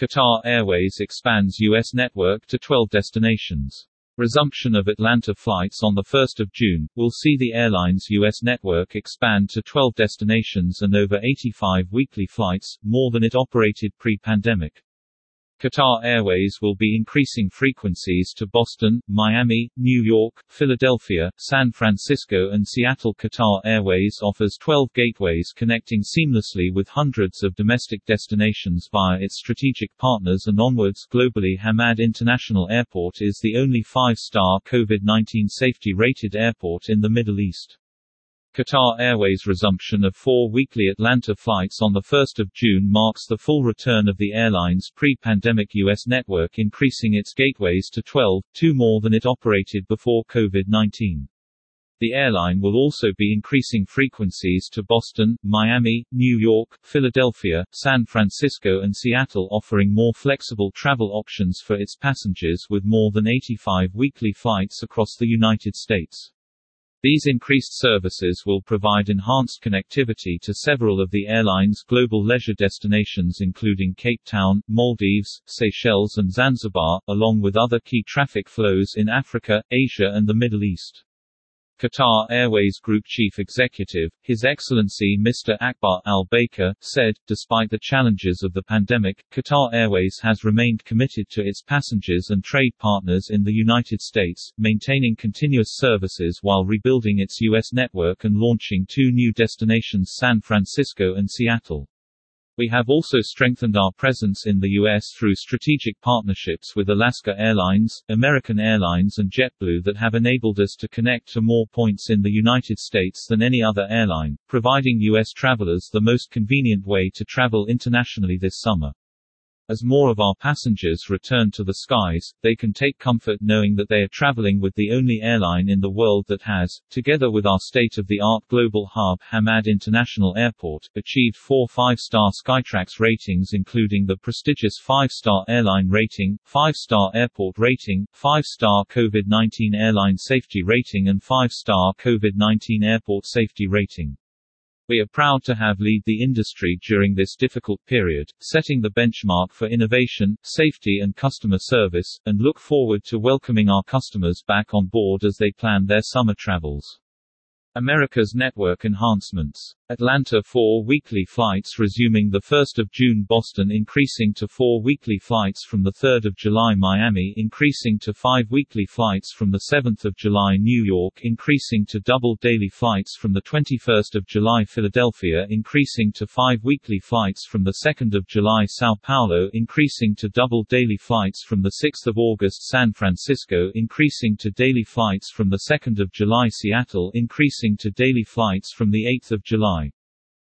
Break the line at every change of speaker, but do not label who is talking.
Qatar Airways expands U.S. network to 12 destinations. Resumption of Atlanta flights on 1 June, will see the airline's U.S. network expand to 12 destinations and over 85 weekly flights, more than it operated pre-pandemic. Qatar Airways will be increasing frequencies to Boston, Miami, New York, Philadelphia, San Francisco and Seattle. Qatar Airways offers 12 gateways connecting seamlessly with hundreds of domestic destinations via its strategic partners and onwards. Globally Hamad International Airport is the only five-star COVID-19 safety-rated airport in the Middle East. Qatar Airways' resumption of four weekly Atlanta flights on 1 June marks the full return of the airline's pre-pandemic U.S. network increasing its gateways to 12, two more than it operated before COVID-19. The airline will also be increasing frequencies to Boston, Miami, New York, Philadelphia, San Francisco and Seattle offering more flexible travel options for its passengers with more than 85 weekly flights across the United States. These increased services will provide enhanced connectivity to several of the airline's global leisure destinations including Cape Town, Maldives, Seychelles and Zanzibar, along with other key traffic flows in Africa, Asia and the Middle East. Qatar Airways Group Chief Executive, His Excellency Mr. Akbar Al Baker, said, Despite the challenges of the pandemic, Qatar Airways has remained committed to its passengers and trade partners in the United States, maintaining continuous services while rebuilding its U.S. network and launching two new destinations San Francisco and Seattle. We have also strengthened our presence in the U.S. through strategic partnerships with Alaska Airlines, American Airlines and JetBlue that have enabled us to connect to more points in the United States than any other airline, providing U.S. travelers the most convenient way to travel internationally this summer. As more of our passengers return to the skies, they can take comfort knowing that they are traveling with the only airline in the world that has, together with our state-of-the-art global hub Hamad International Airport, achieved four five-star Skytrax ratings including the prestigious five-star airline rating, five-star airport rating, five-star COVID-19 airline safety rating and five-star COVID-19 airport safety rating. We are proud to have lead the industry during this difficult period, setting the benchmark for innovation, safety and customer service, and look forward to welcoming our customers back on board as they plan their summer travels. America's network enhancements. Atlanta 4 weekly flights resuming 1 June Boston increasing to 4 weekly flights from 3 July Miami increasing to 5 weekly flights from 7 July New York increasing to double daily flights from 21 July Philadelphia increasing to 5 weekly flights from 2 July Sao Paulo increasing to double daily flights from 6 August San Francisco increasing to daily flights from 2 July Seattle increasing to daily flights from 8 July.